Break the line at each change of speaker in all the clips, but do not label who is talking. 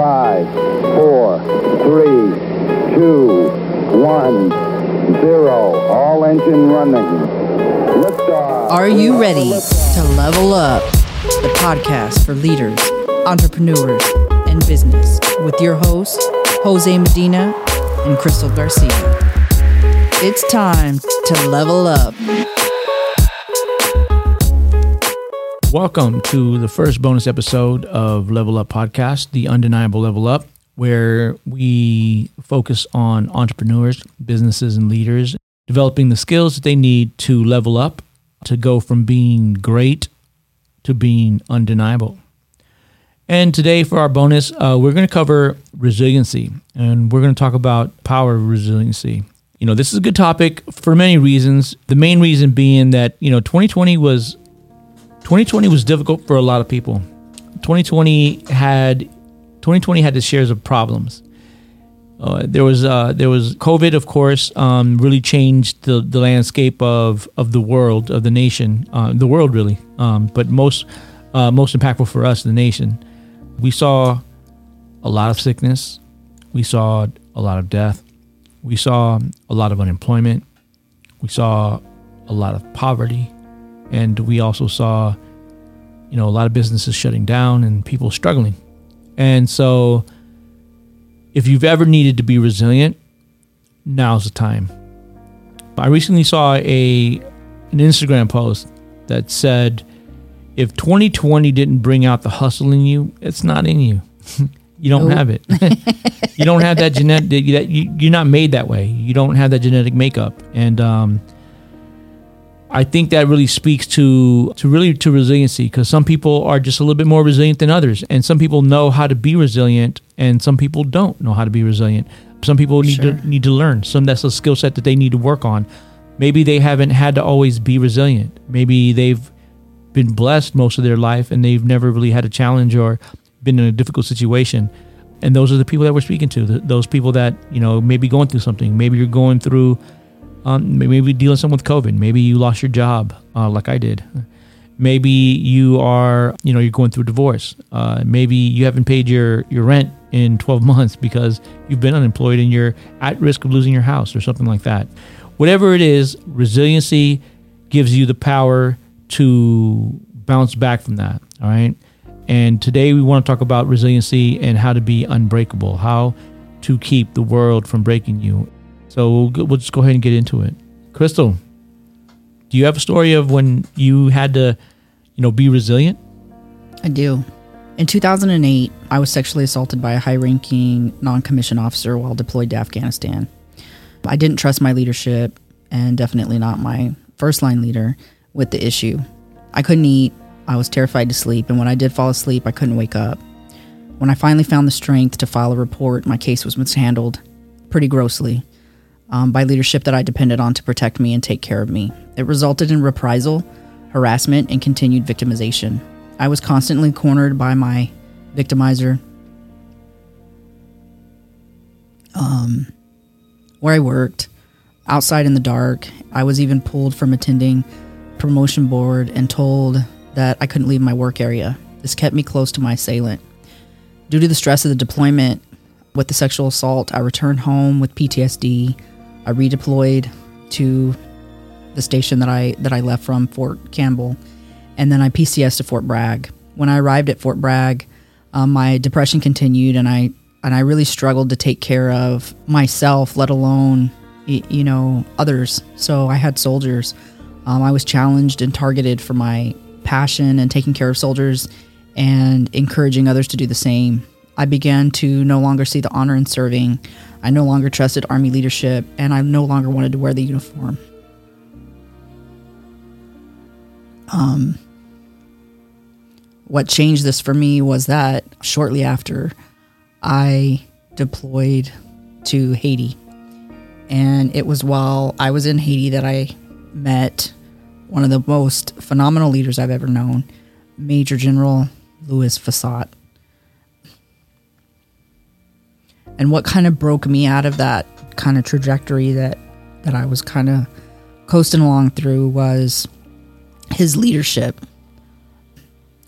Five, four, three, two, one, zero. All engine running. Liftoff.
Are you ready to level up? The podcast for leaders, entrepreneurs, and business with your hosts, Jose Medina and Crystal Garcia. It's time to level up.
Welcome to the first bonus episode of Level Up Podcast, the undeniable level up, where we focus on entrepreneurs, businesses, and leaders developing the skills that they need to level up, to go from being great to being undeniable. And today, for our bonus, uh, we're going to cover resiliency and we're going to talk about power of resiliency. You know, this is a good topic for many reasons. The main reason being that, you know, 2020 was 2020 was difficult for a lot of people. 2020 had 2020 had its shares of problems. Uh, there was uh, there was COVID, of course, um, really changed the, the landscape of, of the world, of the nation, uh, the world really. Um, but most uh, most impactful for us, the nation. We saw a lot of sickness. We saw a lot of death. We saw a lot of unemployment. We saw a lot of poverty, and we also saw, you know, a lot of businesses shutting down and people struggling. And so if you've ever needed to be resilient, now's the time. I recently saw a an Instagram post that said if 2020 didn't bring out the hustle in you, it's not in you. you don't
Nope.
have it. you don't have that genetic that you, you're not made that way. You don't have that genetic makeup. And um I think that really speaks to to really to resiliency because some people are just a little bit more resilient than others, and some people know how to be resilient, and some people don't know how to be resilient. Some people need
Sure.
to need to learn. Some that's a skill set that they need to work on. Maybe they haven't had to always be resilient. Maybe they've been blessed most of their life and they've never really had a challenge or been in a difficult situation. And those are the people that we're speaking to. th those people that you know maybe going through something. Maybe you're going through um, maybe dealing some with COVID. Maybe you lost your job, uh, like I did. Maybe you are, you know, you're going through a divorce. Uh, maybe you haven't paid your, your rent in 12 months because you've been unemployed and you're at risk of losing your house or something like that. Whatever it is, resiliency gives you the power to bounce back from that. All right. And today we want to talk about resiliency and how to be unbreakable, how to keep the world from breaking you. So we'll, we'll just go ahead and get into it. Crystal, do you have a story of when you had to, you know, be resilient?
I do. In 2008, I was sexually assaulted by a high ranking non commissioned officer while deployed to Afghanistan. I didn't trust my leadership and definitely not my first line leader with the issue. I couldn't eat, I was terrified to sleep, and when I did fall asleep, I couldn't wake up. When I finally found the strength to file a report, my case was mishandled pretty grossly um, by leadership that I depended on to protect me and take care of me. It resulted in reprisal, harassment, and continued victimization. I was constantly cornered by my victimizer. Um, where I worked, outside in the dark, I was even pulled from attending promotion board and told that I couldn't leave my work area. This kept me close to my assailant. Due to the stress of the deployment with the sexual assault, I returned home with PTSD. I redeployed to the station that I that I left from Fort Campbell, and then I PCS to Fort Bragg. When I arrived at Fort Bragg, um, my depression continued, and I and I really struggled to take care of myself, let alone you know others. So I had soldiers. Um, I was challenged and targeted for my passion and taking care of soldiers and encouraging others to do the same. I began to no longer see the honor in serving. I no longer trusted Army leadership, and I no longer wanted to wear the uniform. Um, what changed this for me was that shortly after I deployed to Haiti. And it was while I was in Haiti that I met one of the most phenomenal leaders I've ever known, Major General Louis Visot. And what kind of broke me out of that kind of trajectory that that I was kind of coasting along through was his leadership.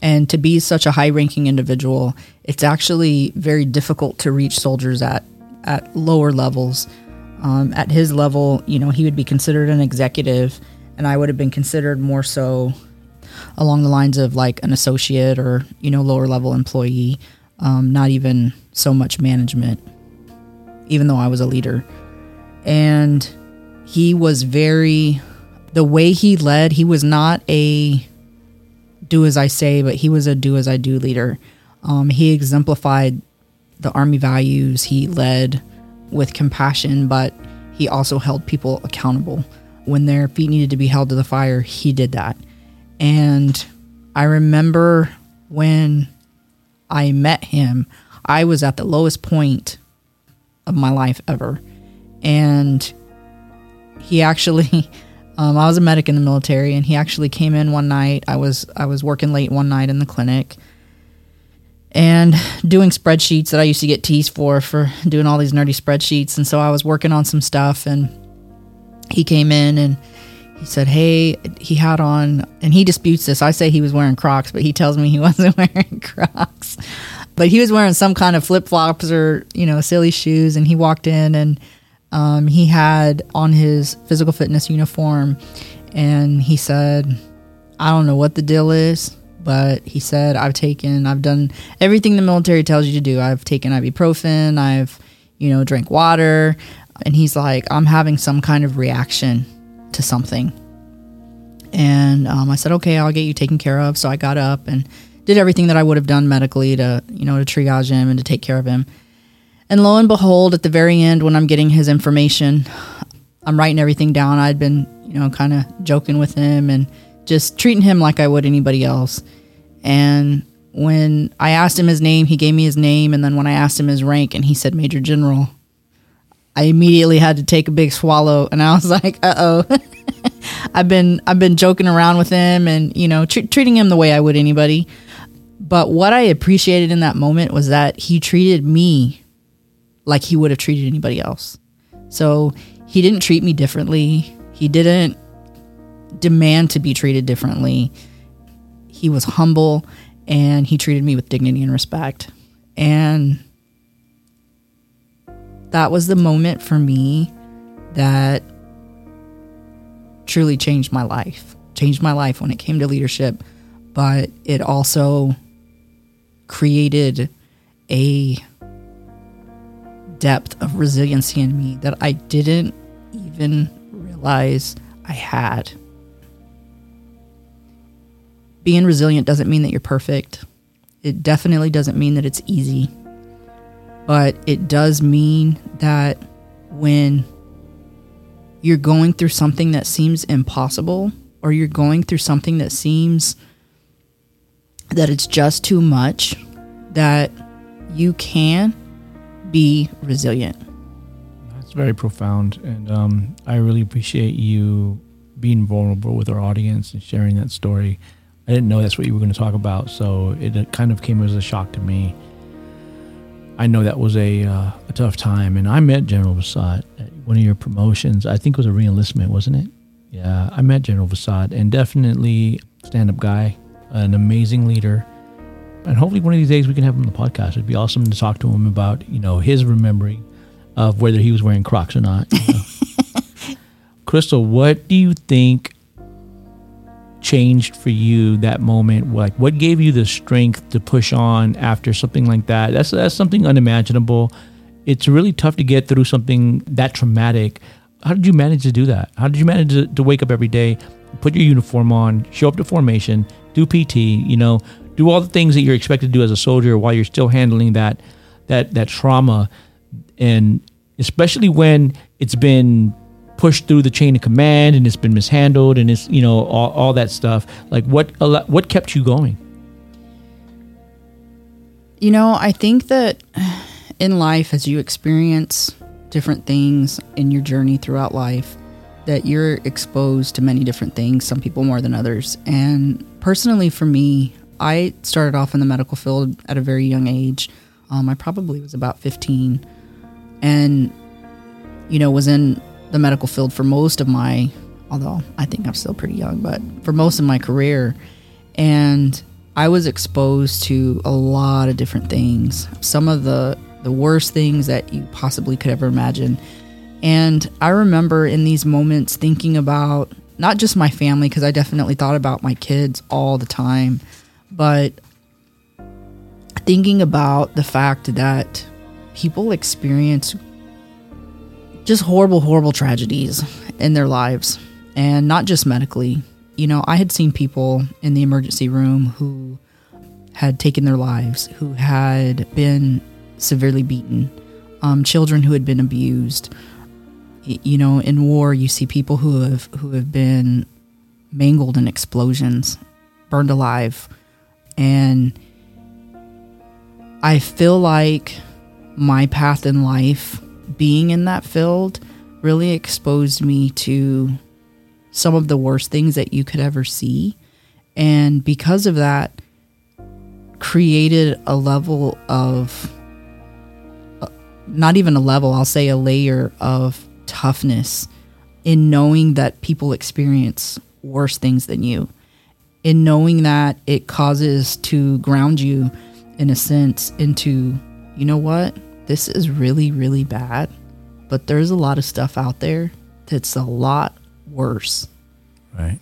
And to be such a high ranking individual, it's actually very difficult to reach soldiers at, at lower levels. Um, at his level, you know, he would be considered an executive, and I would have been considered more so along the lines of like an associate or, you know, lower level employee, um, not even so much management, even though I was a leader. And he was very, the way he led, he was not a do as I say, but he was a do as I do leader. Um, he exemplified the Army values. He led with compassion, but he also held people accountable. When their feet needed to be held to the fire, he did that. And I remember when I met him, I was at the lowest point of my life ever. And he actually um, I was a medic in the military and he actually came in one night. I was I was working late one night in the clinic and doing spreadsheets that I used to get teased for for doing all these nerdy spreadsheets and so I was working on some stuff and he came in and he said, "Hey, he had on, and he disputes this. I say he was wearing Crocs, but he tells me he wasn't wearing Crocs. But he was wearing some kind of flip flops or you know silly shoes, and he walked in and um, he had on his physical fitness uniform, and he said, "I don't know what the deal is." But he said, I've taken, I've done everything the military tells you to do. I've taken ibuprofen, I've, you know, drank water. And he's like, I'm having some kind of reaction to something. And um, I said, okay, I'll get you taken care of. So I got up and did everything that I would have done medically to, you know, to triage him and to take care of him. And lo and behold, at the very end, when I'm getting his information, I'm writing everything down. I'd been, you know, kind of joking with him and just treating him like I would anybody else. And when I asked him his name, he gave me his name. And then when I asked him his rank and he said Major General, I immediately had to take a big swallow, and I was like, "Uh oh." I've been I've been joking around with him, and you know, tr- treating him the way I would anybody. But what I appreciated in that moment was that he treated me like he would have treated anybody else. So he didn't treat me differently. He didn't demand to be treated differently. He was humble and he treated me with dignity and respect. And that was the moment for me that truly changed my life. Changed my life when it came to leadership, but it also created a depth of resiliency in me that I didn't even realize I had. Being resilient doesn't mean that you're perfect. It definitely doesn't mean that it's easy but it does mean that when you're going through something that seems impossible or you're going through something that seems that it's just too much that you can be resilient
that's very profound and um, i really appreciate you being vulnerable with our audience and sharing that story i didn't know that's what you were going to talk about so it kind of came as a shock to me I know that was a uh, a tough time, and I met General Visot at one of your promotions. I think it was a reenlistment, wasn't it? Yeah, I met General Visot, and definitely stand up guy, an amazing leader, and hopefully one of these days we can have him on the podcast. It'd be awesome to talk to him about you know his remembering of whether he was wearing Crocs or not. You know? Crystal, what do you think changed for you that moment? Like, what gave you the strength to push on after something like that? That's that's something unimaginable. It's really tough to get through something that traumatic. How did you manage to do that? How did you manage to, to wake up every day, put your uniform on, show up to formation, do PT, you know, do all the things that you're expected to do as a soldier while you're still handling that that that trauma, and especially when it's been pushed through the chain of command and it's been mishandled and it's you know all, all that stuff like what what kept you going?
You know i think that in life as you experience different things in your journey throughout life that you're exposed to many different things some people more than others and personally for me i started off in the medical field at a very young age um, i probably was about 15 and you know was in the medical field for most of my, although I think I'm still pretty young, but for most of my career. And I was exposed to a lot of different things. Some of the the worst things that you possibly could ever imagine. And I remember in these moments thinking about not just my family because I definitely thought about my kids all the time, but thinking about the fact that people experience just horrible horrible tragedies in their lives and not just medically. You know, I had seen people in the emergency room who had taken their lives, who had been severely beaten, um, children who had been abused. You know, in war, you see people who have who have been mangled in explosions, burned alive, and I feel like my path in life, being in that field, really exposed me to some of the worst things that you could ever see, and because of that, created a level of uh, not even a level, I'll say a layer of toughness in knowing that people experience worse things than you, in knowing that it causes to ground you in a sense into, you know what, this is really, really bad, but there's a lot of stuff out there that's a lot worse.
Right.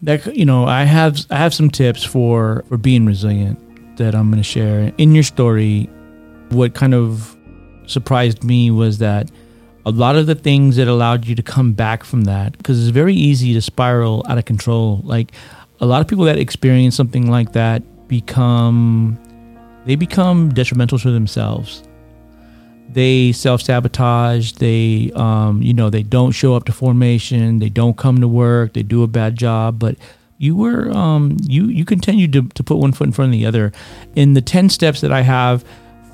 That you know, I have I have some tips for for being resilient that I'm going to share in your story what kind of surprised me was that a lot of the things that allowed you to come back from that because it's very easy to spiral out of control. Like a lot of people that experience something like that become they become detrimental to themselves. They self-sabotage they um, you know they don't show up to formation they don't come to work they do a bad job but you were um, you you continued to, to put one foot in front of the other. In the 10 steps that i have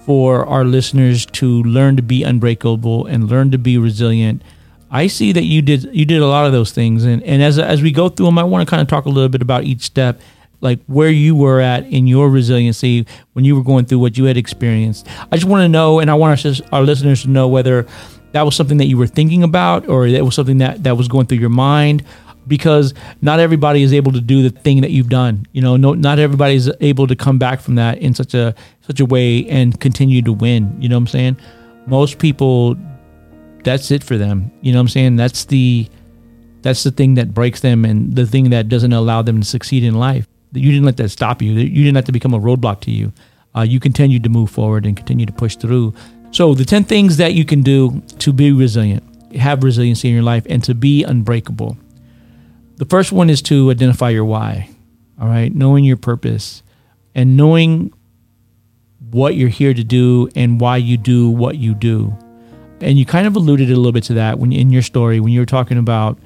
for our listeners to learn to be unbreakable and learn to be resilient. I see that you did you did a lot of those things, and and as as we go through them, I want to kind of talk a little bit about each step, like where you were at in your resiliency when you were going through what you had experienced. I just want to know, and I want our, our listeners to know whether that was something that you were thinking about, or it was something that that was going through your mind, because not everybody is able to do the thing that you've done. You know, no, not everybody is able to come back from that in such a such a way and continue to win. You know what I'm saying? Most people, that's it for them. You know what I'm saying? That's the that's the thing that breaks them and the thing that doesn't allow them to succeed in life. You didn't let that stop you. You didn't have to become a roadblock to you. Uh, you continued to move forward and continue to push through. So the ten things that you can do to be resilient, have resiliency in your life, and to be unbreakable. The first one is to identify your why. All right, knowing your purpose and knowing what you're here to do and why you do what you do. And you kind of alluded a little bit to that when in your story when you were talking about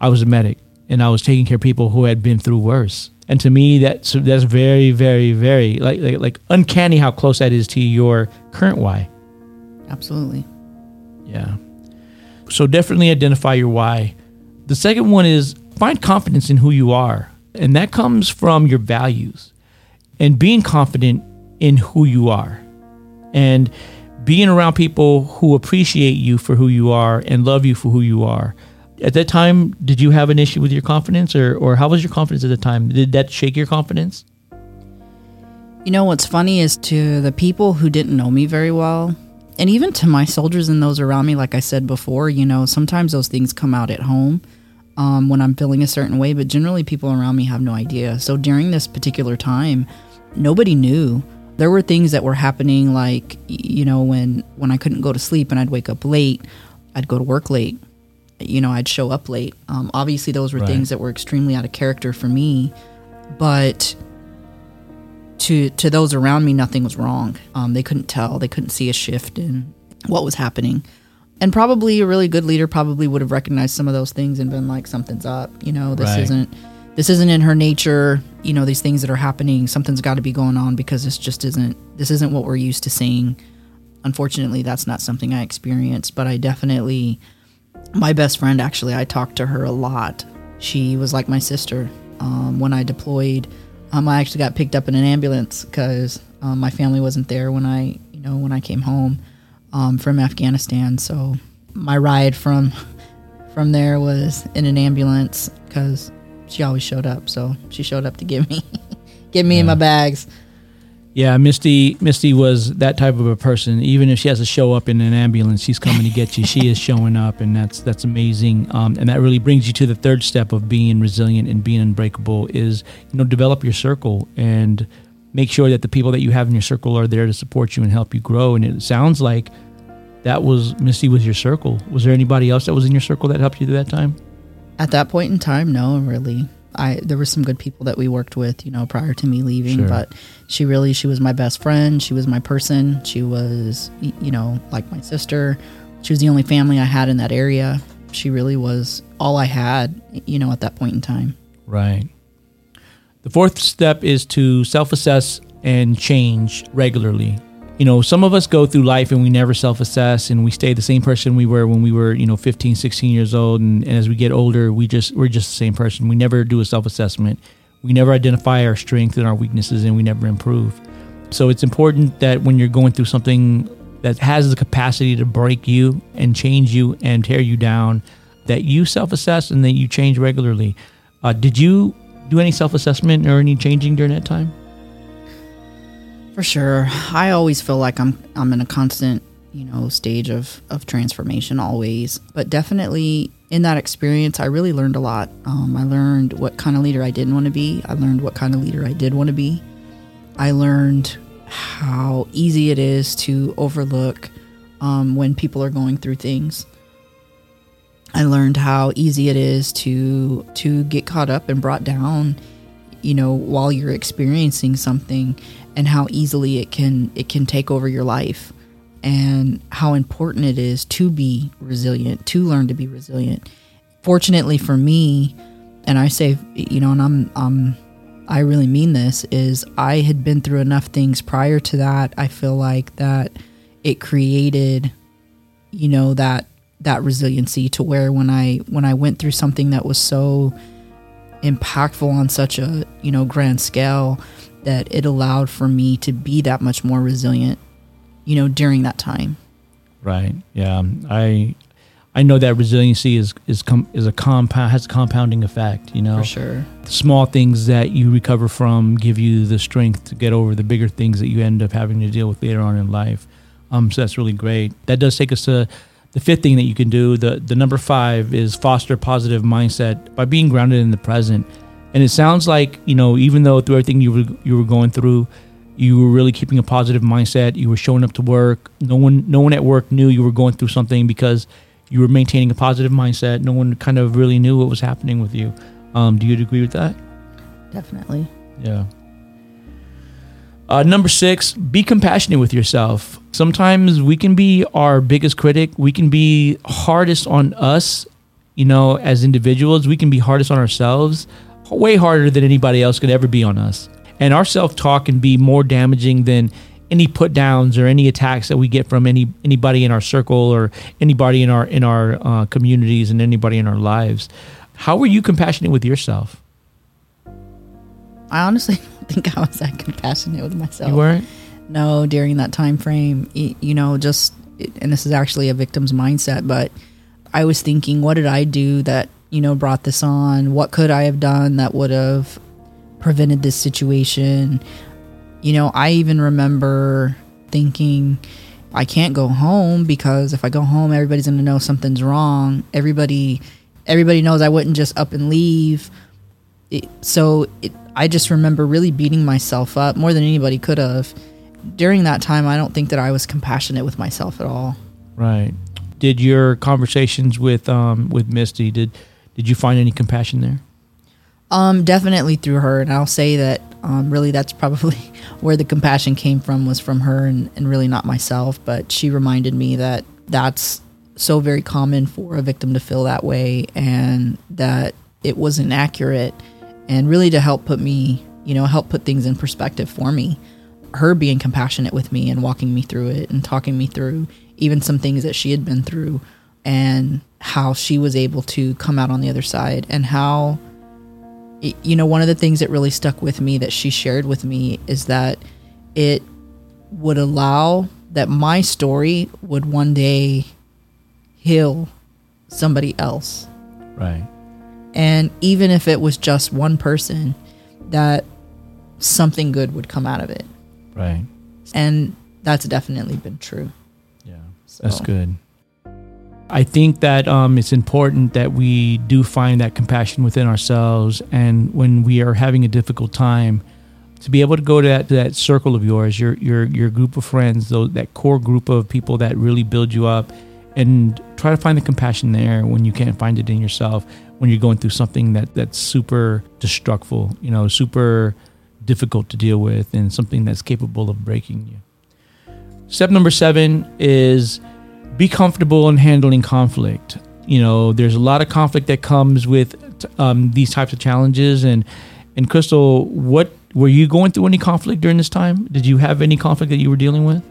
I was a medic and I was taking care of people who had been through worse. And to me, that's that's very, very, very like, like like uncanny how close that is to your current why.
Absolutely.
Yeah. So definitely identify your why. The second one is find confidence in who you are. And that comes from your values and being confident in who you are and being around people who appreciate you for who you are and love you for who you are. At that time, did you have an issue with your confidence or, or how was your confidence at the time? Did that shake your confidence?
You know, what's funny is to the people who didn't know me very well, and even to my soldiers and those around me, like I said before, you know, sometimes those things come out at home um, when I'm feeling a certain way, but generally people around me have no idea. So during this particular time, nobody knew. There were things that were happening, like you know, when when I couldn't go to sleep and I'd wake up late, I'd go to work late. You know, I'd show up late. Um, obviously, those were
Right.
things that were extremely out of character for me, but to to those around me, nothing was wrong. Um, they couldn't tell. They couldn't see a shift in what was happening. And probably a really good leader probably would have recognized some of those things and been like, something's up. You know, this
Right.
isn't this isn't in her nature. You know, these things that are happening, something's got to be going on because this just isn't this isn't what we're used to seeing. Unfortunately, that's not something I experienced, but I definitely my best friend actually I talked to her a lot. She was like my sister. Um, when I deployed, um, I actually got picked up in an ambulance because um, my family wasn't there when I, you know, when I came home um, from Afghanistan. So my ride from from there was in an ambulance because she always showed up. So she showed up to give me, get me in my bags.
Yeah, Misty. Misty was that type of a person. Even if she has to show up in an ambulance, she's coming to get you. she is showing up, and that's that's amazing. Um, and that really brings you to the third step of being resilient and being unbreakable. Is you know develop your circle and make sure that the people that you have in your circle are there to support you and help you grow. And it sounds like that was Misty was your circle. Was there anybody else that was in your circle that helped you through that time?
At that point in time, no, really. I there were some good people that we worked with, you know, prior to me leaving,
Sure.
but she really she was my best friend. She was my person. She was you know, like my sister. She was the only family I had in that area. She really was all I had, you know, at that point in time.
Right. The fourth step is to self assess and change regularly. You know, some of us go through life and we never self assess and we stay the same person we were when we were, you know, 15, 16 years old. And, and as we get older, we just, we're just the same person. We never do a self assessment. We never identify our strengths and our weaknesses and we never improve. So it's important that when you're going through something that has the capacity to break you and change you and tear you down, that you self assess and that you change regularly. Uh, did you do any self assessment or any changing during that time?
For sure. I always feel like I'm I'm in a constant, you know, stage of of transformation always. But definitely in that experience, I really learned a lot. Um, I learned what kind of leader I didn't want to be. I learned what kind of leader I did want to be. I learned how easy it is to overlook um, when people are going through things. I learned how easy it is to to get caught up and brought down, you know, while you're experiencing something and how easily it can it can take over your life and how important it is to be resilient, to learn to be resilient. Fortunately for me, and I say, you know, and I'm I'm I really mean this is I had been through enough things prior to that. I feel like that it created you know that that resiliency to where when I when I went through something that was so impactful on such a you know grand scale that it allowed for me to be that much more resilient you know during that time
Right. Yeah. I I know that resiliency is is com- is a compound has a compounding effect. You know,
for sure
small things that you recover from give you the strength to get over the bigger things that you end up having to deal with later on in life. Um, so that's really great. That does take us to the fifth thing that you can do. The the number five is foster positive mindset by being grounded in the present. And it sounds like you know, even though through everything you were you were going through, you were really keeping a positive mindset. You were showing up to work. No one no one at work knew you were going through something because you were maintaining a positive mindset. No one kind of really knew what was happening with you. Um, do you agree with that?
definitely
Yeah. Uh, number six, be compassionate with yourself. Sometimes we can be our biggest critic. We can be hardest on us, you know, as individuals. We can be hardest on ourselves, way harder than anybody else could ever be on us. And our self talk can be more damaging than any put downs or any attacks that we get from any anybody in our circle or anybody in our in our uh, communities and anybody in our lives. How were you compassionate with yourself?
i honestly don't think i was that compassionate with myself
You weren't.
no during that time frame you know just and this is actually a victim's mindset but i was thinking what did i do that you know brought this on what could i have done that would have prevented this situation you know i even remember thinking i can't go home because if i go home everybody's going to know something's wrong everybody everybody knows i wouldn't just up and leave it, so it, I just remember really beating myself up more than anybody could have. During that time, I don't think that I was compassionate with myself at all.
Right. Did your conversations with um with Misty did did you find any compassion there?
Um, definitely through her, and I'll say that um, really that's probably where the compassion came from was from her and, and really not myself. But she reminded me that that's so very common for a victim to feel that way, and that it wasn't accurate, and really to help put me, you know, help put things in perspective for me. Her being compassionate with me and walking me through it and talking me through even some things that she had been through, and how she was able to come out on the other side, and how you know, one of the things that really stuck with me that she shared with me is that it would allow that my story would one day heal somebody else.
Right.
And even if it was just one person, that something good would come out of it.
Right.
And that's definitely been true.
Yeah. That's good. I think that um, it's important that we do find that compassion within ourselves, and when we are having a difficult time, to be able to go to that, to that circle of yours, your your your group of friends, those, that core group of people that really build you up, and try to find the compassion there when you can't find it in yourself when you're going through something that that's super destructful, you know, super difficult to deal with, and something that's capable of breaking you. Step number seven is be comfortable in handling conflict. You know, there's a lot of conflict that comes with um, these types of challenges. And and Crystal, what were you going through any conflict during this time? Did you have any conflict that you were dealing with?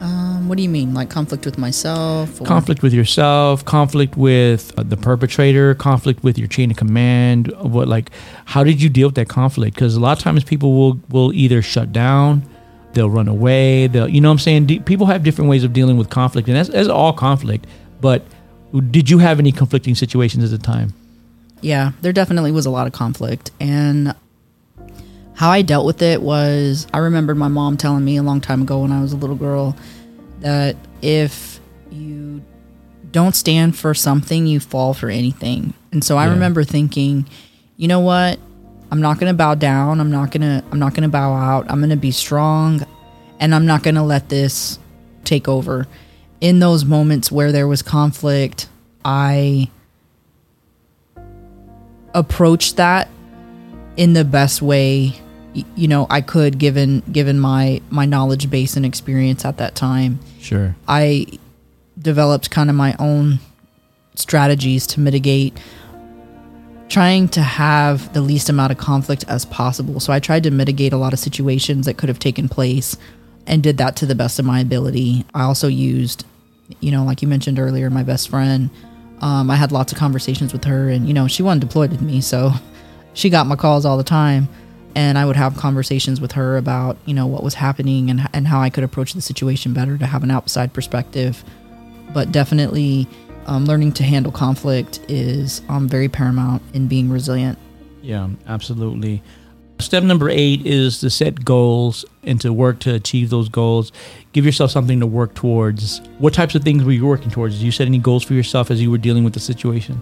Um, what do you mean, like conflict with myself?
Or? Conflict with yourself, conflict with uh, the perpetrator, conflict with your chain of command. What like, how did you deal with that conflict? Because a lot of times people will will either shut down they'll run away. They'll, you know what I'm saying? D- people have different ways of dealing with conflict, and that's, that's all conflict. But did you have any conflicting situations at the time?
Yeah, there definitely was a lot of conflict. And how I dealt with it was I remembered my mom telling me a long time ago when I was a little girl that if you don't stand for something, you fall for anything. And so I yeah. remember thinking, you know what? I'm not going to bow down. I'm not going to I'm not going to bow out. I'm going to be strong and I'm not going to let this take over. In those moments where there was conflict, I approached that in the best way you know I could given given my my knowledge base and experience at that time.
Sure.
I developed kind of my own strategies to mitigate trying to have the least amount of conflict as possible. So I tried to mitigate a lot of situations that could have taken place and did that to the best of my ability. I also used, you know, like you mentioned earlier, my best friend. Um, I had lots of conversations with her, and, you know, she wasn't deployed with me. So she got my calls all the time. And I would have conversations with her about, you know, what was happening and, and how I could approach the situation better to have an outside perspective. But definitely, um, learning to handle conflict is um, very paramount in being resilient.
Yeah, absolutely. Step number eight is to set goals and to work to achieve those goals. Give yourself something to work towards. What types of things were you working towards? Did you set any goals for yourself as you were dealing with the situation?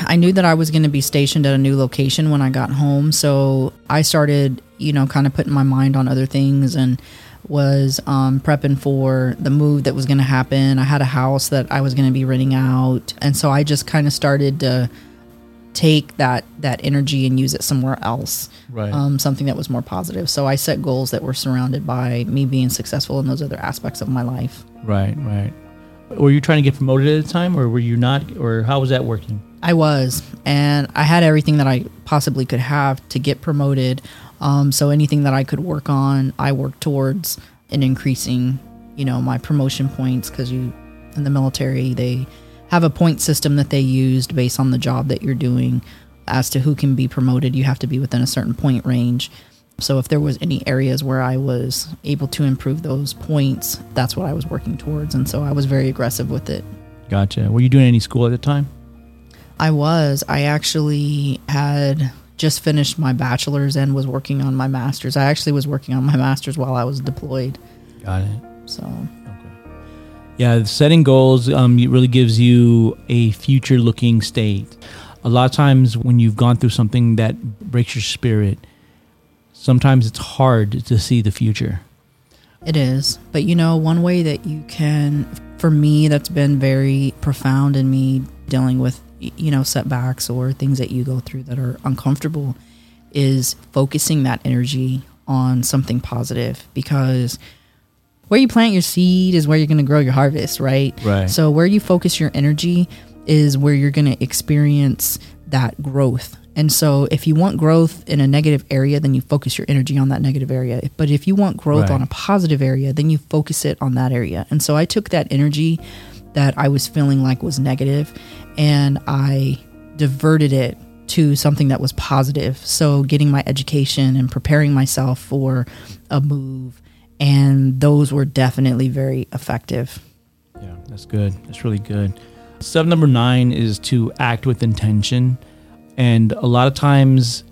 I knew that I was going to be stationed at a new location when I got home. So I started, you know, kind of putting my mind on other things and was um, prepping for the move that was going to happen. I had a house that I was going to be renting out, and so I just kind of started to take that that energy and use it somewhere else,
right?
Um, something that was more positive. So I set goals that were surrounded by me being successful in those other aspects of my life.
Right, right. Were you trying to get promoted at the time, or were you not, or how was that working?
I was, and I had everything that I possibly could have to get promoted. Um, so anything that I could work on, I worked towards in increasing, you know, my promotion points because you in the military they have a point system that they used based on the job that you're doing as to who can be promoted. You have to be within a certain point range. So if there was any areas where I was able to improve those points, that's what I was working towards, and so I was very aggressive with it.
Gotcha. Were you doing any school at the time?
I was. I actually had just finished my bachelor's and was working on my master's. I actually was working on my master's while I was deployed.
Got it.
So.
Okay. Yeah, setting goals um, it really gives you a future-looking state. A lot of times, when you've gone through something that breaks your spirit, sometimes it's hard to see the future.
It is, but you know, one way that you can, for me, that's been very profound in me dealing with you know setbacks or things that you go through that are uncomfortable is focusing that energy on something positive because where you plant your seed is where you're going to grow your harvest right?
Right.
So where you focus your energy is where you're going to experience that growth. And so if you want growth in a negative area then you focus your energy on that negative area. But if you want growth right. on a positive area then you focus it on that area. And so i took that energy that I was feeling like was negative, and I diverted it to something that was positive. So, getting my education and preparing myself for a move, and those were definitely very effective.
Yeah, that's good. That's really good. Step number nine is to act with intention. And a lot of times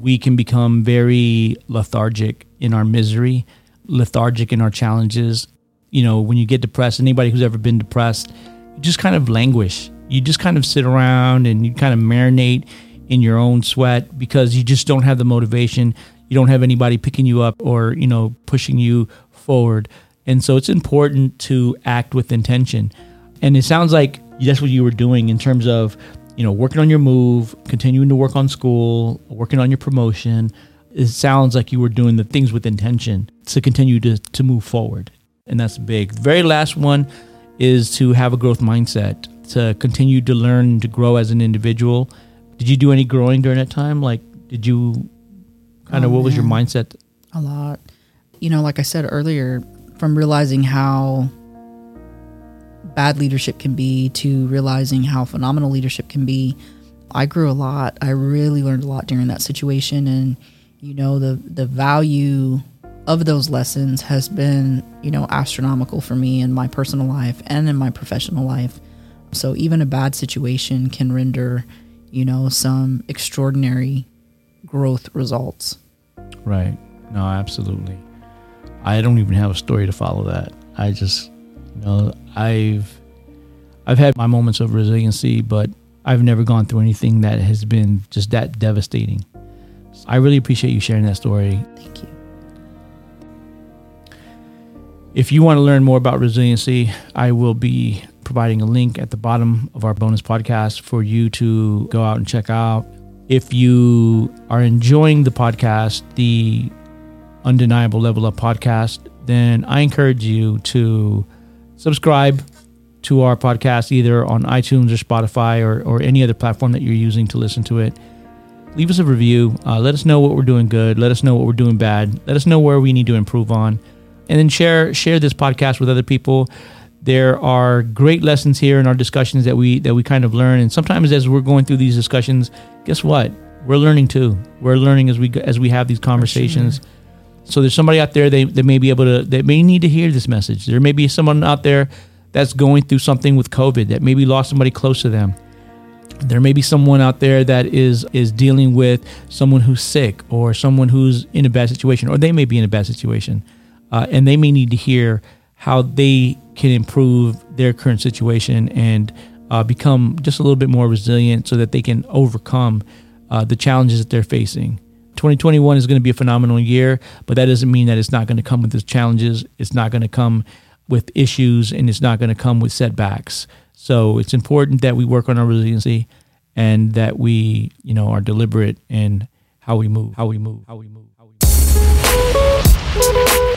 we can become very lethargic in our misery, lethargic in our challenges. You know, when you get depressed, anybody who's ever been depressed, you just kind of languish. You just kind of sit around and you kind of marinate in your own sweat because you just don't have the motivation. You don't have anybody picking you up or, you know, pushing you forward. And so it's important to act with intention. And it sounds like that's what you were doing in terms of, you know, working on your move, continuing to work on school, working on your promotion. It sounds like you were doing the things with intention to continue to, to move forward. And that's big. The very last one is to have a growth mindset, to continue to learn to grow as an individual. Did you do any growing during that time? Like, did you kind of,
Oh,
what was your mindset?
a lot. You know, like I said earlier, from realizing how bad leadership can be to realizing how phenomenal leadership can be, I grew a lot. I really learned a lot during that situation and you know the the value of those lessons has been, you know, astronomical for me in my personal life and in my professional life. So even a bad situation can render, you know, some extraordinary growth results.
Right. No, absolutely. I don't even have a story to follow that. I just, you know, I've, I've had my moments of resiliency, but I've never gone through anything that has been just that devastating. I really appreciate you sharing that story.
Thank you.
If you want to learn more about resiliency, I will be providing a link at the bottom of our bonus podcast for you to go out and check out. If you are enjoying the podcast, the Undeniable Level Up podcast, then I encourage you to subscribe to our podcast either on iTunes or Spotify or, or any other platform that you're using to listen to it. Leave us a review. Uh, let us know what we're doing good. Let us know what we're doing bad. Let us know where we need to improve on and then share share this podcast with other people. There are great lessons here in our discussions that we that we kind of learn, and sometimes as we're going through these discussions, guess what? We're learning too. We're learning as we as we have these conversations. So there's somebody out there they, that may be able to that may need to hear this message. There may be someone out there that's going through something with COVID that maybe lost somebody close to them. There may be someone out there that is is dealing with someone who's sick or someone who's in a bad situation, or they may be in a bad situation, uh, and they may need to hear how they can improve their current situation and uh, become just a little bit more resilient, so that they can overcome uh, the challenges that they're facing. 2021 is going to be a phenomenal year, but that doesn't mean that it's not going to come with its challenges. It's not going to come with issues, and it's not going to come with setbacks. So it's important that we work on our resiliency and that we, you know, are deliberate in how we move, how we move, how we move, how we move.